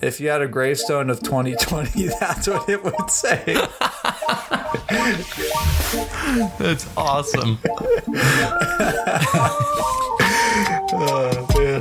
If you had a gravestone of 2020, that's what it would say. That's awesome. Oh, man.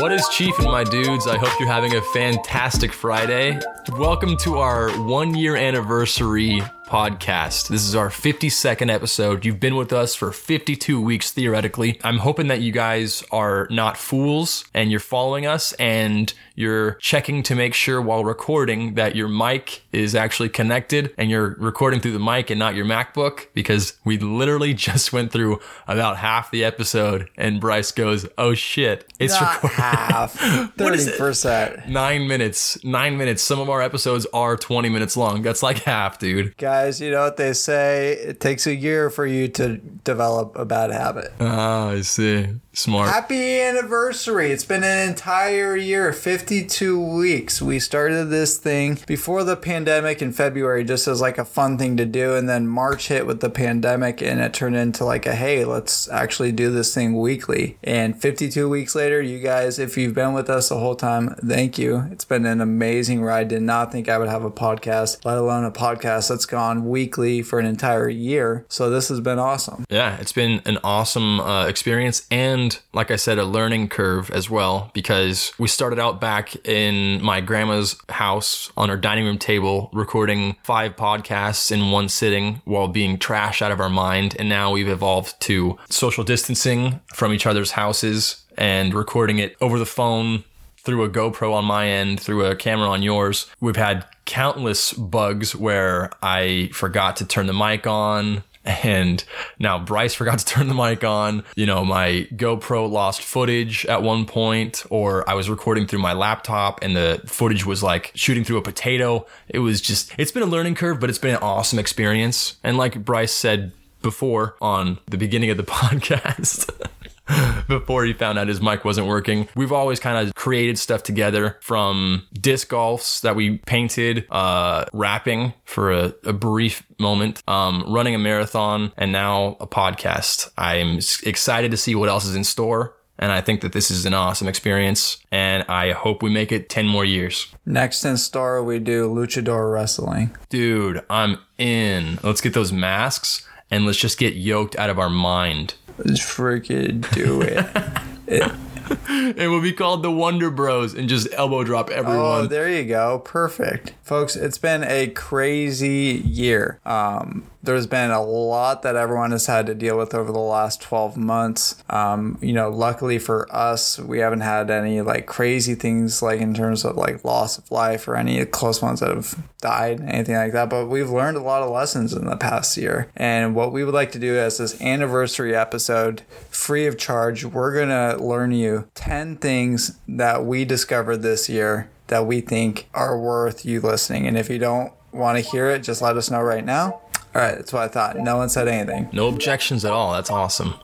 What is Chiefin my dudes? I hope you're having a fantastic Friday. Welcome to our one year anniversary podcast. This is our 52nd episode. You've been with us for 52 weeks, theoretically. I'm hoping that you guys are not fools and you're following us and you're checking to make sure while recording that your mic is actually connected and you're recording through the mic and not your MacBook because we literally just went through about half the episode and Bryce goes, Oh shit, it's Not recording. half. What is it? 30%. Nine minutes. Nine minutes. Some of our episodes are 20 minutes long. That's like half, dude. Guys, you know what they say? It takes a year for you to develop a bad habit. Ah, I see. Smart. Happy anniversary. It's been an entire year, 52 weeks. We started this thing before the pandemic in February just as like a fun thing to do. And then March hit with the pandemic and it turned into like a hey, let's actually do this thing weekly. And 52 weeks later, you guys, if you've been with us the whole time, thank you. It's been an amazing ride. Did not think I would have a podcast, let alone a podcast that's gone weekly for an entire year. So this has been awesome. Yeah, it's been an awesome uh, experience and, like I said, a learning curve as well because we started out back in my grandma's house on her dining room table recording five podcasts in one sitting while being trashed out of our mind. And now we've evolved to social distancing from each other's houses and recording it over the phone through a GoPro on my end, through a camera on yours. We've had countless bugs where I forgot to turn the mic on. And now Bryce forgot to turn the mic on. You know, my GoPro lost footage at one point, or I was recording through my laptop and the footage was like shooting through a potato. It was just, it's been a learning curve, but it's been an awesome experience. And like Bryce said before on the beginning of the podcast, before he found out his mic wasn't working. We've always kind of created stuff together from disc golfs that we painted, uh, rapping for a, a brief moment, um, running a marathon, and now a podcast. I'm excited to see what else is in store. And I think that this is an awesome experience. And I hope we make it 10 more years. Next in store, we do luchador wrestling. Dude, I'm in. Let's get those masks and let's just get yoked out of our mind. Just freaking do it. It- It will be called the Wonder Bros and just elbow drop everyone. oh, there you go. Perfect. Folks, it's been a crazy year. Um, there's been a lot that everyone has had to deal with over the last 12 months. Um, you know, luckily for us, we haven't had any like crazy things like in terms of like loss of life or any close ones that have died, anything like that. But we've learned a lot of lessons in the past year. And what we would like to do as this anniversary episode, free of charge, we're going to learn you 10 things that we discovered this year that we think are worth you listening. And if you don't want to hear it, just let us know right now. All right, that's what I thought. No one said anything. No objections at all. That's awesome.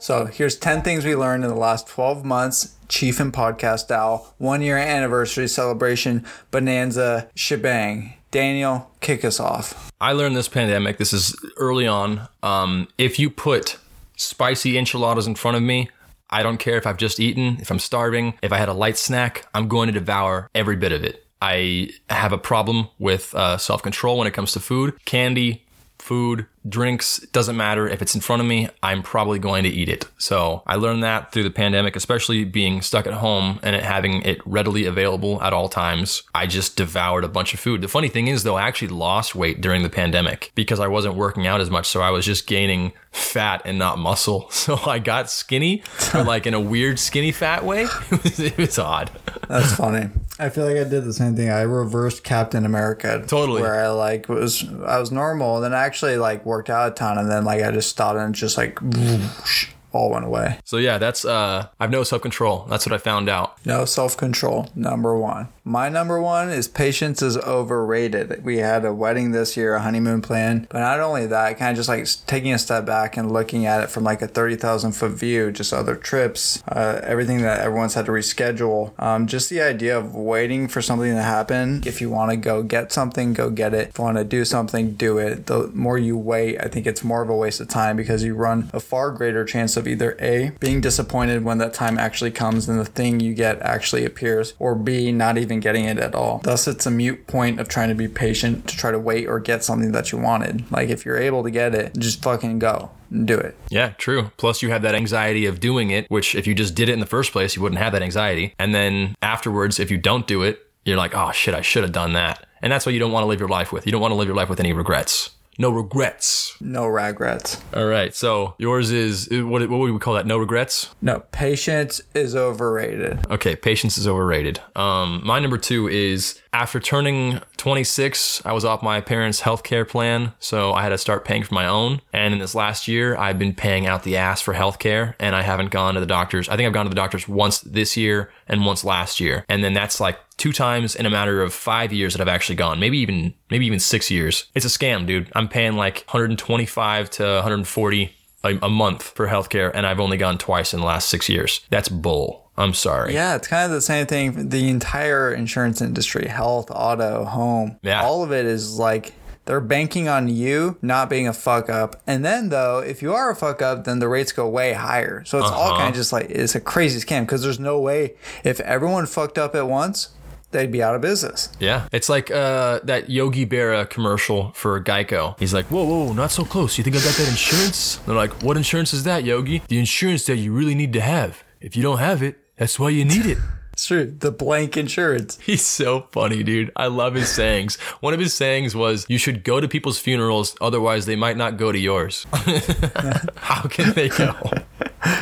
So here's 10 things we learned in the last 12 months. Chiefin Podcast Style, one year anniversary celebration, bonanza, shebang. Daniel, kick us off. I learned this pandemic, this is early on. Um, if you put spicy enchiladas in front of me, I don't care if I've just eaten, if I'm starving, if I had a light snack, I'm going to devour every bit of it. I have a problem with uh, self control when it comes to food. Candy, food, drinks, doesn't matter. If it's in front of me, I'm probably going to eat it. So I learned that through the pandemic, especially being stuck at home and it having it readily available at all times. I just devoured a bunch of food. The funny thing is, though, I actually lost weight during the pandemic because I wasn't working out as much. So I was just gaining fat and not muscle. So I got skinny, but like in a weird skinny fat way. It was, it was odd. That's funny. I feel like I did the same thing. I reversed Captain America. Totally. Where I like was I was normal, and then I actually like worked out a ton, and then like I just stopped and just like whoosh, all went away. So yeah, that's uh, I've no self control. That's what I found out. No self control. Number one. My number one is patience is overrated. We had a wedding this year, a honeymoon plan, but not only that, kind of just like taking a step back and looking at it from like a 30,000 foot view, just other trips, uh, everything that everyone's had to reschedule. Um, just the idea of waiting for something to happen. If you want to go get something, go get it. If you want to do something, do it. The more you wait, I think it's more of a waste of time because you run a far greater chance of either A, being disappointed when that time actually comes and the thing you get actually appears, or B, not even getting it at all. Thus, it's a mute point of trying to be patient to try to wait or get something that you wanted. Like, if you're able to get it, just fucking go and do it. Yeah, true. Plus, you have that anxiety of doing it, which if you just did it in the first place, you wouldn't have that anxiety. And then afterwards, if you don't do it, you're like, oh shit, I should have done that. And that's what you don't want to live your life with. You don't want to live your life with any regrets. No regrets. No regrets. All right. So yours is what? What would we call that? No regrets. No, patience is overrated. Okay, patience is overrated. Um, my number two is after turning 26, I was off my parents' healthcare plan, so I had to start paying for my own. And in this last year, I've been paying out the ass for healthcare, and I haven't gone to the doctors. I think I've gone to the doctors once this year and once last year, and then that's like two times in a matter of five years that I've actually gone. Maybe even maybe even six years. It's a scam, dude. I'm paying like 125 to 140 a, a month for healthcare, and I've only gone twice in the last six years. That's bull. I'm sorry. Yeah, it's kind of the same thing. The entire insurance industry, health, auto, home, Yeah. all of it is like they're banking on you not being a fuck up. And then though, if you are a fuck up, then the rates go way higher. So it's all Uh-huh. kind of just like it's a crazy scam because there's no way if everyone fucked up at once, they'd be out of business. Yeah, it's like uh, that Yogi Berra commercial for Geico. He's like, "Whoa, whoa, not so close. You think I got that insurance?" They're like, "What insurance is that, Yogi? The insurance that you really need to have. If you don't have it, that's why you need it." It's true. The blank insurance. He's so funny, dude. I love his sayings. One of his sayings was, "You should go to people's funerals, otherwise they might not go to yours." How can they go?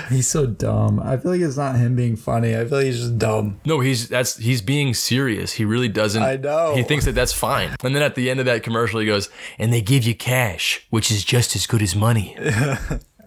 He's so dumb. I feel like it's not him being funny. I feel like he's just dumb. No, he's that's he's being serious. He really doesn't. I know. He thinks that that's fine. And then at the end of that commercial, he goes, "And they give you cash, which is just as good as money."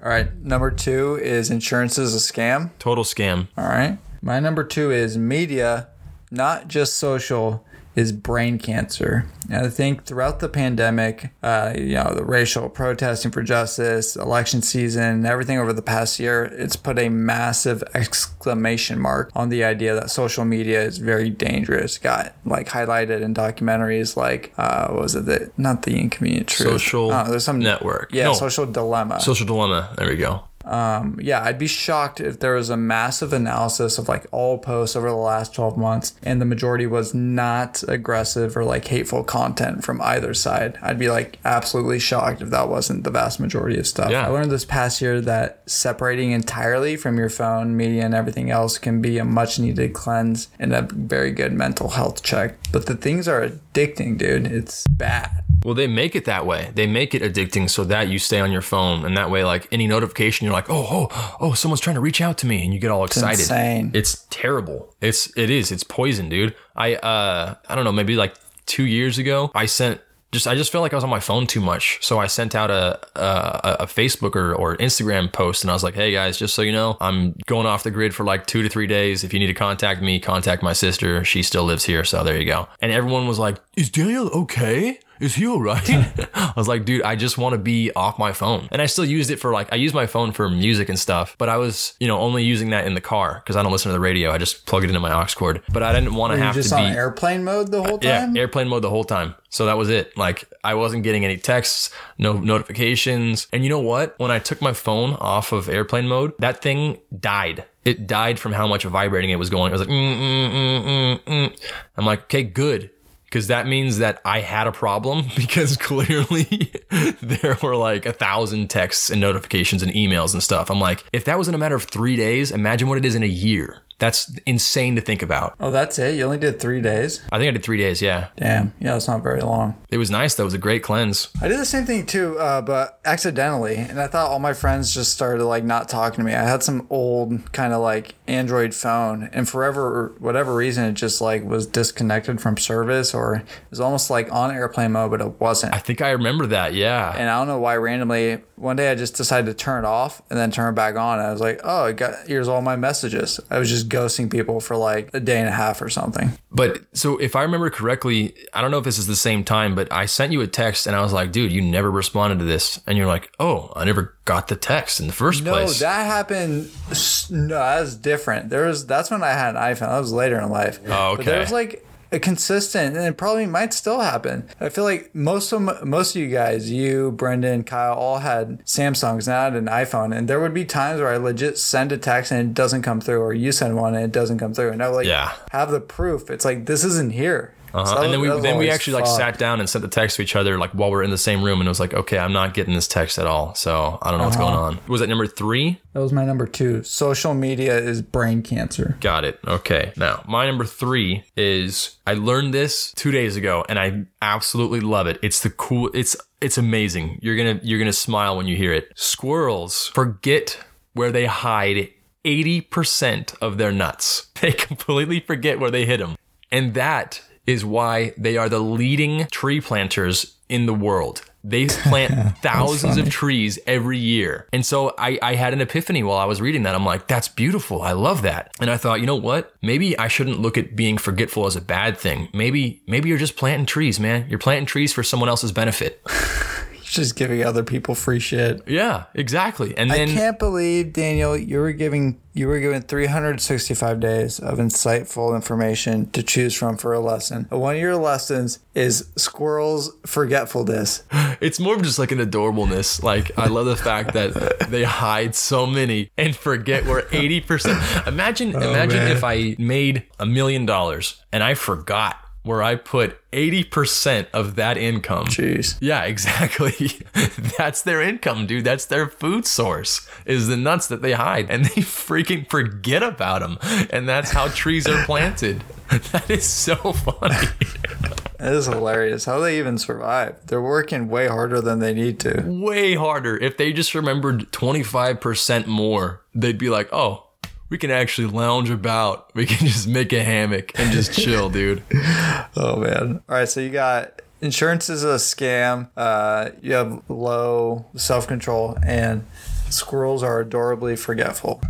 All right. Number two is insurance is a scam. Total scam. All right. My number two is media, not just social, is brain cancer. And I think throughout the pandemic, uh, you know, the racial protesting for justice, election season, everything over the past year, it's put a massive exclamation mark on the idea that social media is very dangerous. Got like highlighted in documentaries like, uh, what was it? The, not the inconvenient truth. Social Oh, there's some Network. Yeah, No. social dilemma. Social dilemma. There we go. Um, yeah, I'd be shocked if there was a massive analysis of like all posts over the last 12 months and the majority was not aggressive or like hateful content from either side. I'd be like absolutely shocked if that wasn't the vast majority of stuff. Yeah. I learned this past year that separating entirely from your phone, media, and everything else can be a much needed cleanse and a very good mental health check. But the things are addicting, dude. It's bad. Well, they make it that way. They make it addicting so that you stay on your phone, and that way, like any notification, you're like, oh, oh, oh, someone's trying to reach out to me, and you get all excited. It's insane. It's terrible. It's it is. It's poison, dude. I uh, I don't know. Maybe like two years ago, I sent. Just, I just felt like I was on my phone too much, so I sent out a a, a Facebook or, or Instagram post, and I was like, "Hey guys, just so you know, I'm going off the grid for like two to three days. If you need to contact me, contact my sister. She still lives here, so there you go." And everyone was like, "Is Daniel okay?" Is all right? I was like, dude, I just want to be off my phone. And I still used it for like, I use my phone for music and stuff, but I was, you know, only using that in the car because I don't listen to the radio. I just plug it into my aux cord. But I didn't want to have just to be. on airplane mode the whole time. yeah, airplane mode the whole time. So that was it. Like I wasn't getting any texts, no notifications. And you know what? When I took my phone off of airplane mode, that thing died. It died from how much vibrating it was going. It was like, mm, mm, mm, mm, mm. I'm like, okay, good. Because that means that I had a problem because clearly there were like a thousand texts and notifications and emails and stuff. I'm like, if that was in a matter of three days, imagine what it is in a year. That's insane to think about. Oh, that's it? You only did three days? I think I did three days. Yeah. Damn. Yeah, it's not very long. It was nice though. It was a great cleanse. I did the same thing too, uh, but accidentally. And I thought all my friends just started like not talking to me. I had some old kind of like Android phone, and forever, whatever reason, it just like was disconnected from service or it was almost like on airplane mode, but it wasn't. I think I remember that. Yeah. and I don't know why randomly one day I just decided to turn it off and then turn it back on. I was like, oh, I got here's all my messages. I was just ghosting people for like a day and a half or something. But so if I remember correctly, I don't know if this is the same time, but I sent you a text and I was like, dude, you never responded to this. And you're like, oh, I never got the text in the first No, place. No, that happened. No, that's different. There was that's when I had an iPhone. That was later in life. Oh, But there was like consistent, and it probably might still happen. I feel like most of most of you guys, you, Brendan, Kyle, all had Samsungs, and I had an iPhone, and there would be times where I legit send a text and it doesn't come through, or you send one and it doesn't come through, and I would like Yeah. have the proof. It's like this isn't here. Uh-huh. So and then we then we actually like sat down and sent the text to each other like while we're in the same room and it was like okay I'm not getting this text at all so I don't know what's Uh-huh. going on. Was that number three? That was my number two. Social media is brain cancer. got it. Okay. Now my number three is I learned this two days ago and I absolutely love it. It's the cool it's it's amazing. You're gonna you're gonna smile when you hear it. Squirrels forget where they hide 80% of their nuts. They completely forget where they hid them and that is why they are the leading tree planters in the world. They plant thousands of trees every year. And so I, I had an epiphany while I was reading that. I'm like, that's beautiful. I love that. And I thought, you know what? Maybe I shouldn't look at being forgetful as a bad thing. Maybe, maybe you're just planting trees, man. You're planting trees for someone else's benefit. Just giving other people free shit. Yeah, exactly. And I can't believe Daniel, you were giving you were given 365 days of insightful information to choose from for a lesson. One of your lessons is squirrels forgetfulness. it's more of just like an adorableness. Like I love the fact that they hide so many and forget where eighty percent. Imagine, oh, imagine man. if I made a million dollars and I forgot where I put eighty percent of that income. Jeez. Yeah, exactly. That's their income, dude. That's their food source is the nuts that they hide and they freaking forget about them. And that's how trees are planted. That is so funny. It is hilarious. How they even survive? They're working way harder than they need to. way harder. If they just remembered 25% more, they'd be like, oh, we can actually lounge about. We can just make a hammock and just chill, dude. Oh man. All right, so you got insurance is a scam. Uh, you have low self control, and squirrels are adorably forgetful.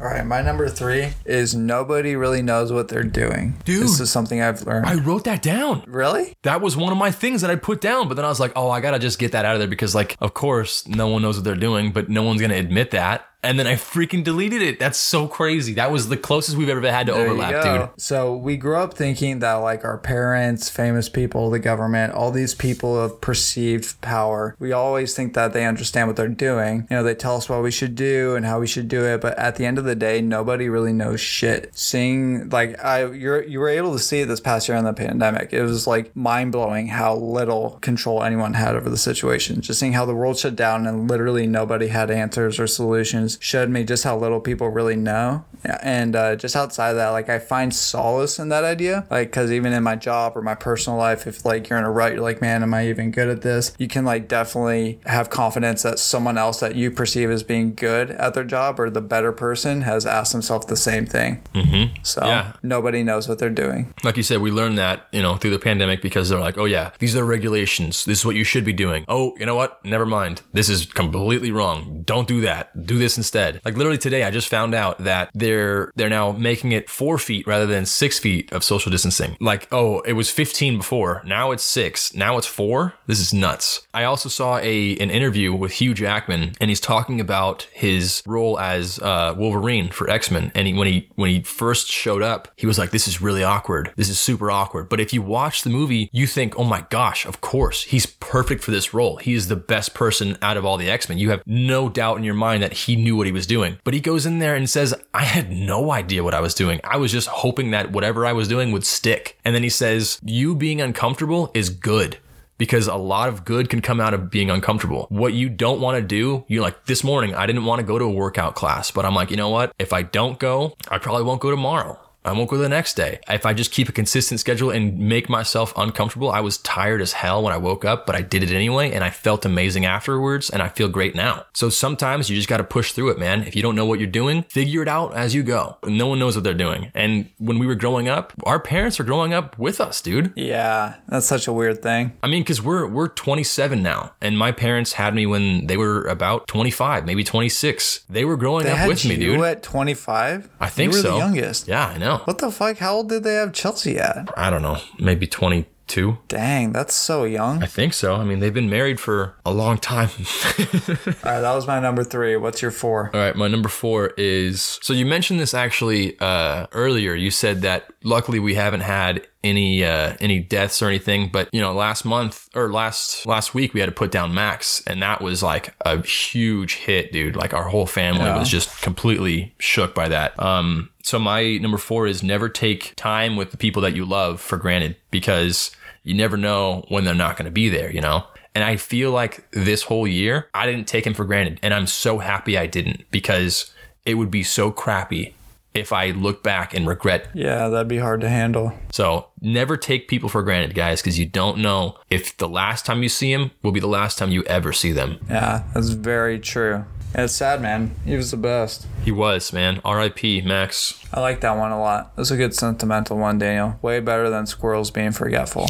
All right, my number three is nobody really knows what they're doing. Dude. this is something I've learned. I wrote that down. really? That was one of my things that I put down, but then I was like, oh, I gotta just get that out of there because, like, of course, no one knows what they're doing, but no one's gonna admit that. And then I freaking deleted it. That's so crazy. That was the closest we've ever had to There overlap, dude. So we grew up thinking that like our parents, famous people, the government, all these people of perceived power, we always think that they understand what they're doing. You know, they tell us what we should do and how we should do it, but at the end of the day, nobody really knows shit. Seeing like I you're you were able to see it this past year in the pandemic. It was like mind blowing how little control anyone had over the situation. Just seeing how the world shut down and literally nobody had answers or solutions showed me just how little people really know. And uh, just outside of that, like I find solace in that idea. Like, because even in my job or my personal life, if like you're in a rut, you're like, man, am I even good at this? You can like definitely have confidence that someone else that you perceive as being good at their job or the better person has asked themselves the same thing. Mm-hmm. So Yeah. nobody knows what they're doing. Like you said, we learned that, you know, through the pandemic because they're like, oh yeah, these are regulations. This is what you should be doing. Oh, you know what? Never mind. This is completely wrong. Don't do that. Do this instead. Like literally today, I just found out that they're they're now making it four feet rather than six feet of social distancing. Like, oh, it was 15 before. Now it's six. Now it's four. This is nuts. I also saw a an interview with Hugh Jackman, and he's talking about his role as uh, Wolverine for X Men. And he, when he when he first showed up, he was like, "This is really awkward. This is super awkward." But if you watch the movie, you think, "Oh my gosh, of course, he's perfect for this role. He is the best person out of all the X Men." You have no doubt in your mind that he knew what he was doing. But he goes in there and says, "I had no idea what I was doing. I was just hoping that whatever I was doing would stick." And then he says, "You being uncomfortable is good." because a lot of good can come out of being uncomfortable. What you don't want to do, you're like, this morning, I didn't want to go to a workout class, but I'm like, you know what? If I don't go, I probably won't go tomorrow. I won't go the next day. If I just keep a consistent schedule and make myself uncomfortable, I was tired as hell when I woke up, but I did it anyway and I felt amazing afterwards and I feel great now. So sometimes you just got to push through it, man. If you don't know what you're doing, figure it out as you go. No one knows what they're doing. And when we were growing up, our parents are growing up with us, dude. Yeah, that's such a weird thing. I mean, cause we're, we're 27 now and my parents had me when they were about 25, maybe 26. They were growing They up with me, you dude. at 25? I think you were so. the youngest. Yeah, I know. What the fuck? How old did they have Chelsea at? I don't know, maybe 22. Dang, that's so young. I think so. I mean, they've been married for a long time. All right, that was my number three. What's your four? All right, my number four is so you mentioned this actually uh, earlier. You said that luckily we haven't had any uh, any deaths or anything, but you know, last month or last last week we had to put down Max, and that was like a huge hit, dude. Like our whole family Yeah. was just completely shook by that. Um, so my number four is never take time with the people that you love for granted because you never know when they're not going to be there. You know. And I feel like this whole year, I didn't take him for granted. And I'm so happy I didn't because it would be so crappy if I look back and regret. Yeah, that'd be hard to handle. So never take people for granted, guys, because you don't know if the last time you see them will be the last time you ever see them. Yeah, that's very true. And it's sad, man. He was the best. He was, man. R.I.P. Max. I like that one a lot. That's a good sentimental one, Daniel. Way better than squirrels being forgetful.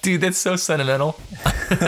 Dude, that's so sentimental.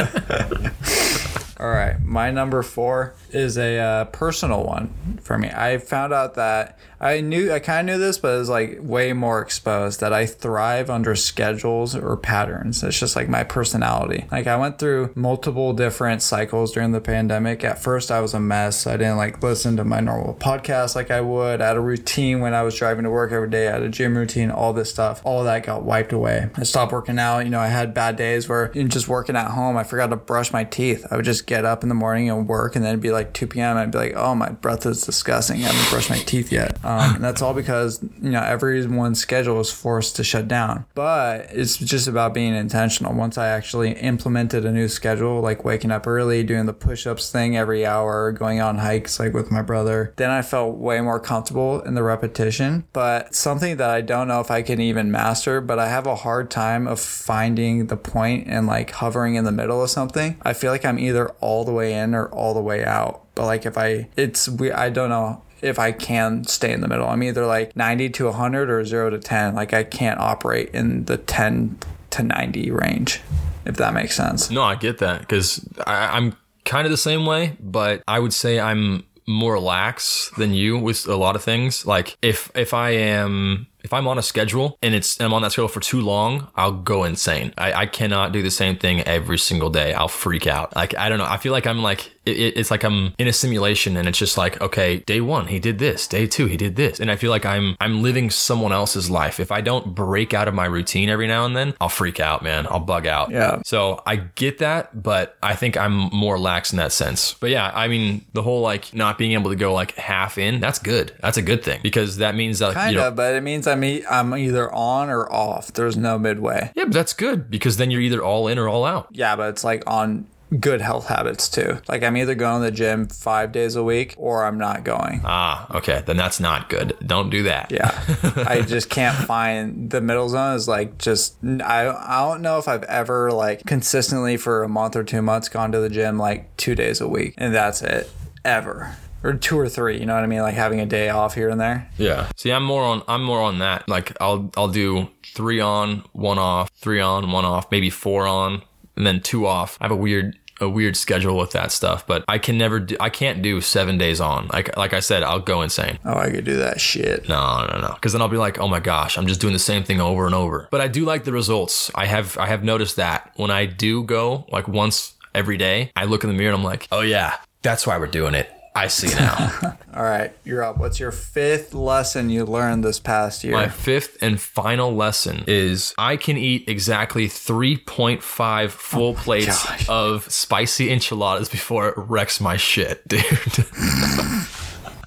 All right, my number four is a uh, personal one for me. I found out that I knew I kind of knew this, but it was like way more exposed that I thrive under schedules or patterns. It's just like my personality. Like I went through multiple different cycles during the pandemic. At first, I was a mess. I didn't like listen to my normal podcast like I would. I had a routine when I was driving to work every day. I had a gym routine, all this stuff. All that got wiped away. I stopped working out. You know, I had bad days where just working at home, I forgot to brush my teeth. I would just get up in the morning and work, and then be like 2 p.m. I'd be like, oh, my breath is disgusting. I haven't brushed my teeth yet. Um, and that's all because, you know, everyone's schedule was forced to shut down. But it's just about being intentional. Once I actually implemented a new schedule, like waking up early, doing the push ups thing every hour, going on hikes like with my brother, then I felt way more comfortable in the repetition. But something that I don't know if I can even master, but I have a hard time of finding the point and like hovering in the middle of something. I feel like I'm either all the way in or all the way out. But like if I, it's we, I don't know if I can stay in the middle. I'm either like 90 to 100 or 0 to 10. Like I can't operate in the 10 to 90 range, if that makes sense. No, I get that because I'm kind of the same way, but I would say I'm more lax than you with a lot of things. Like if if I am if I'm on a schedule and it's I'm on that schedule for too long, I'll go insane. I, I cannot do the same thing every single day. I'll freak out. Like I don't know. I feel like I'm like it, it- it's like I'm in a simulation and it's just like okay, day one he did this, day two he did this, and I feel like I'm I'm living someone else's life. If I don't break out of my routine every now and then, I'll freak out, man. I'll bug out. Yeah. So I get that, but I think I'm more lax in that sense. But yeah, I mean the whole like not being able to go like half in, that's good. That's a good thing because that means that Kind you know, of, but it means I'm, e- I'm either on or off. There's no midway. yeah, but that's good because then you're either all in or all out. Yeah, but it's like on good health habits too. Like I'm either going to the gym five days a week or I'm not going. Ah, okay, then that's not good. Don't do that. Yeah, I just can't find the middle zone. Is like just I I don't know if I've ever like consistently for a month or two months gone to the gym like two days a week and that's it ever or two or three. You know what I mean? Like having a day off here and there. Yeah. See, I'm more on I'm more on that. Like I'll I'll do 3 on, 1 off, 3 on, 1 off, maybe 4 on, and then 2 off. I have a weird a weird schedule with that stuff, but I can never do I can't do 7 days on. Like like I said, I'll go insane. Oh, I could do that shit. No, no, no. Because then I'll be like, oh my gosh, I'm just doing the same thing over and over. But I do like the results. I have I have noticed that when I do go like once every day, I look in the mirror and I'm like, oh yeah, that's why we're doing it. I see now. All right, you're up. What's your fifth lesson you learned this past year? My fifth and final lesson is I can eat exactly 3.5 full oh plates gosh. of spicy enchiladas before it wrecks my shit, dude.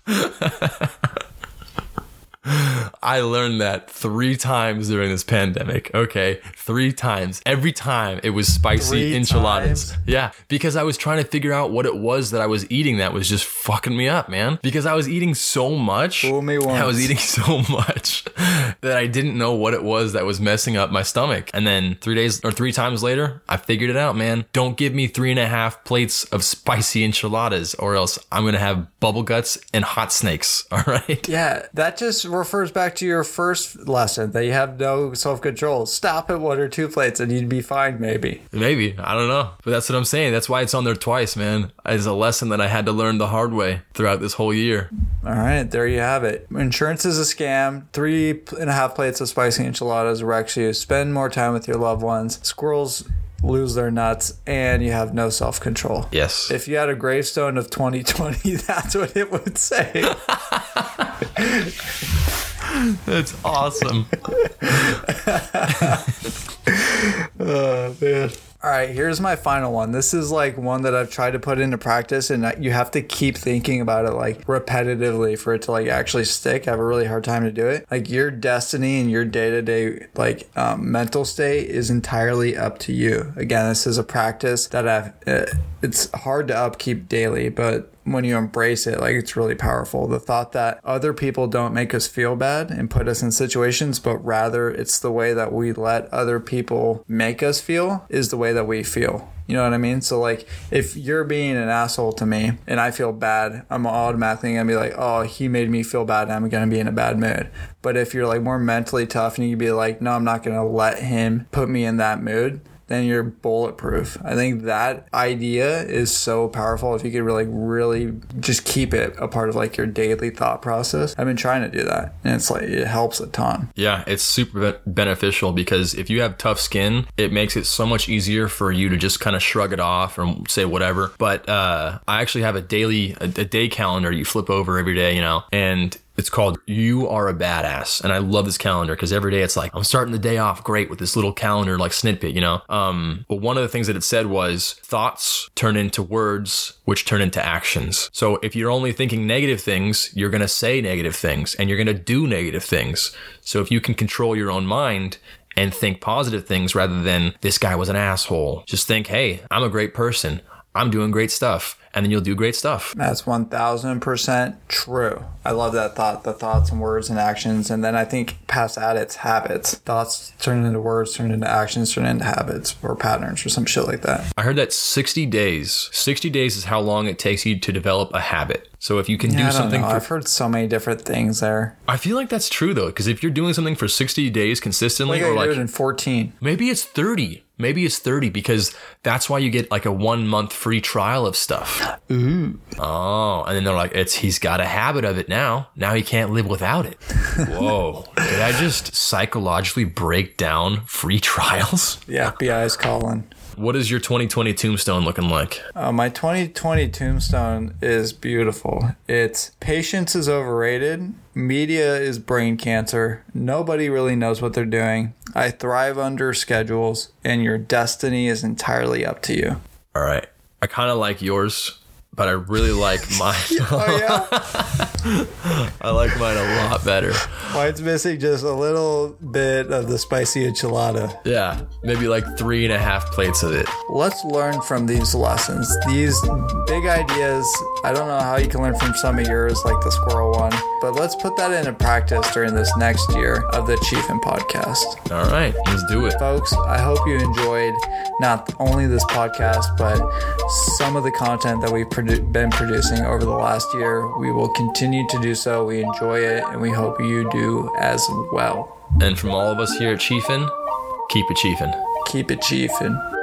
I learned that three times during this pandemic. Okay, three times. Every time it was spicy Three enchiladas. times? Yeah, because I was trying to figure out what it was that I was eating that was just fucking me up, man. Because I was eating so much. Fool me once. I was eating so much that I didn't know what it was that was messing up my stomach. And then three days or three times later, I figured it out, man. Don't give me three and a half plates of spicy enchiladas or else I'm going to have bubble guts and hot snakes. All right. Yeah, that just refers back to your first lesson that you have no self control. Stop at one or two plates and you'd be fine, maybe. Maybe. I don't know. But that's what I'm saying. That's why it's on there twice, man. It's a lesson that I had to learn the hard way throughout this whole year. All right, there you have it. Insurance is a scam. Three and a half plates of spicy enchiladas wrecks you. Spend more time with your loved ones. Squirrels lose their nuts, and you have no self control. Yes. If you had a gravestone of 2020, that's what it would say. That's awesome. oh, man. All right, here's my final one. This is like one that I've tried to put into practice, and you have to keep thinking about it like repetitively for it to like actually stick. I have a really hard time to do it. Like your destiny and your day to day like um, mental state is entirely up to you. Again, this is a practice that I've. Uh, it's hard to upkeep daily, but when you embrace it, like it's really powerful. The thought that other people don't make us feel bad and put us in situations, but rather it's the way that we let other people make us feel is the way that we feel. You know what I mean? So like if you're being an asshole to me and I feel bad, I'm automatically gonna be like, oh, he made me feel bad and I'm gonna be in a bad mood. But if you're like more mentally tough and you can be like, no, I'm not gonna let him put me in that mood, then you're bulletproof. I think that idea is so powerful if you could really, really just keep it a part of like your daily thought process. I've been trying to do that and it's like, it helps a ton. Yeah, it's super beneficial because if you have tough skin, it makes it so much easier for you to just kind of shrug it off or say whatever. But uh, I actually have a daily, a, a day calendar you flip over every day, you know, and it's called You Are a Badass. And I love this calendar because every day it's like, I'm starting the day off great with this little calendar, like snippet, you know? Um, but one of the things that it said was thoughts turn into words, which turn into actions. So if you're only thinking negative things, you're going to say negative things and you're going to do negative things. So if you can control your own mind, and think positive things rather than this guy was an asshole. Just think, hey, I'm a great person. I'm doing great stuff. And then you'll do great stuff. That's 1000% true. I love that thought, the thoughts and words and actions. And then I think past that, it's habits. Thoughts turn into words, turn into actions, turn into habits or patterns or some shit like that. I heard that 60 days, 60 days is how long it takes you to develop a habit. So if you can Yeah, do something for, I've heard so many different things there. I feel like that's true though, because if you're doing something for 60 days consistently, or like in 14. maybe it's 30, maybe it's 30 because that's why you get like a one month free trial of stuff. Ooh. Oh, and then they're like, it's he's got a habit of it now. Now he can't live without it. Whoa. Did I just psychologically break down free trials? The FBI is calling. What is your 2020 tombstone looking like? Uh, my 2020 tombstone is beautiful. It's patience is overrated. Media is brain cancer. Nobody really knows what they're doing. I thrive under schedules, and your destiny is entirely up to you. All right. I kind of like yours, but I really like mine. Oh yeah, I like mine a lot better. mine's missing just a little bit of the spicy enchilada. Yeah, maybe like three and a half plates of it. Let's learn from these lessons. These big ideas. I don't know how you can learn from some of yours, like the squirrel one, but let's put that into practice during this next year of the Chiefin podcast. All right, let's do it. folks. I hope you enjoyed not only this podcast, but some of the content that we've produ- been producing over the last year. We will continue to do so. We enjoy it, and we hope you do as well. And from all of us here at Chiefin, keep it chiefin'. Keep it chiefin'.